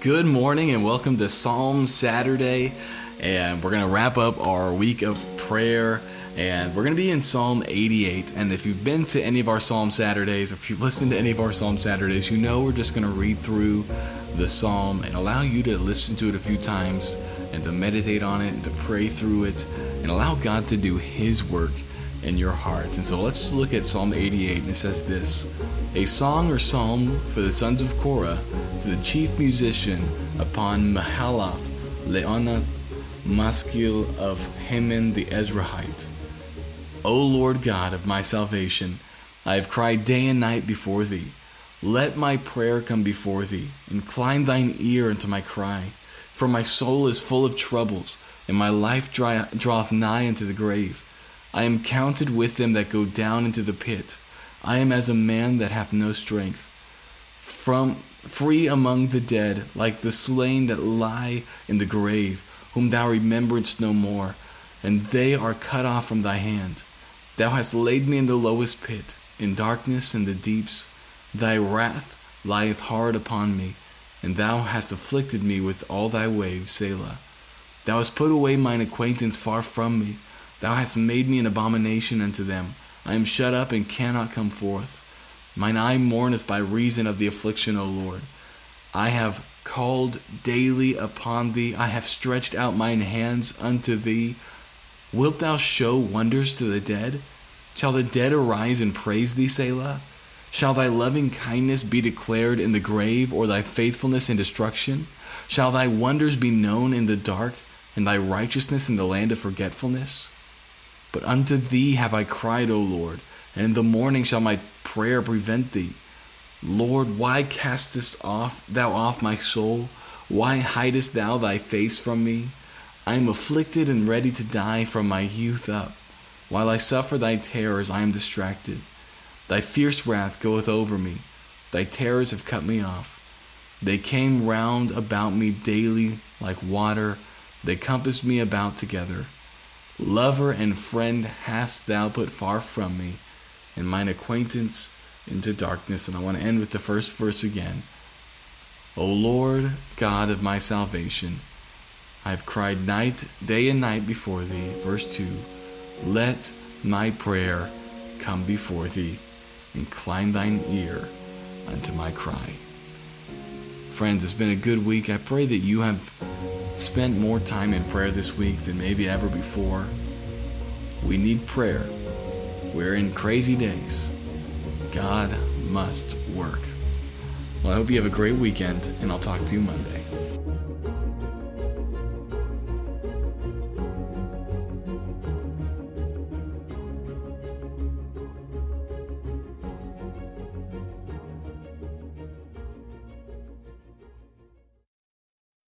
Good morning and welcome to Psalm Saturday. And we're going to wrap up our week of prayer. And we're going to be in Psalm 88. And if you've been to any of our Psalm Saturdays, or if you've listened to any of our Psalm Saturdays, you know we're just going to read through the Psalm and allow you to listen to it a few times and to meditate on it and to pray through it and allow God to do His work in your heart. And so let's look at Psalm 88. And it says this A song or psalm for the sons of Korah to the chief musician upon Mahalath, Leannoth, Maskil of Heman the Ezrahite. O Lord God of my salvation, I have cried day and night before thee. Let my prayer come before thee. Incline thine ear unto my cry. For my soul is full of troubles, and my life draweth nigh unto the grave. I am counted with them that go down into the pit. I am as a man that hath no strength. From free among the dead, like the slain that lie in the grave, whom thou rememberest no more, and they are cut off from thy hand. Thou hast laid me in the lowest pit, in darkness and the deeps. Thy wrath lieth hard upon me, and thou hast afflicted me with all thy waves, Selah. Thou hast put away mine acquaintance far from me. Thou hast made me an abomination unto them. I am shut up and cannot come forth. Mine eye mourneth by reason of the affliction, O Lord. I have called daily upon thee. I have stretched out mine hands unto thee. Wilt thou show wonders to the dead? Shall the dead arise and praise thee, Selah? Shall thy loving kindness be declared in the grave, or thy faithfulness in destruction? Shall thy wonders be known in the dark, and thy righteousness in the land of forgetfulness? But unto thee have I cried, O Lord, and in the morning shall my prayer prevent thee. Lord, why castest off thou off my soul? Why hidest thou thy face from me? I am afflicted and ready to die from my youth up. While I suffer thy terrors, I am distracted. Thy fierce wrath goeth over me. Thy terrors have cut me off. They came round about me daily like water. They compassed me about together. Lover and friend hast thou put far from me, and mine acquaintance into darkness. And I want to end with the first verse again. O Lord God of my salvation, I have cried night, day and night before thee. Verse 2 Let my prayer come before thee. Incline thine ear unto my cry. Friends, it's been a good week. I pray that you have spent more time in prayer this week than maybe ever before. We need prayer. We're in crazy days. God must work. Well, I hope you have a great weekend, and I'll talk to you Monday.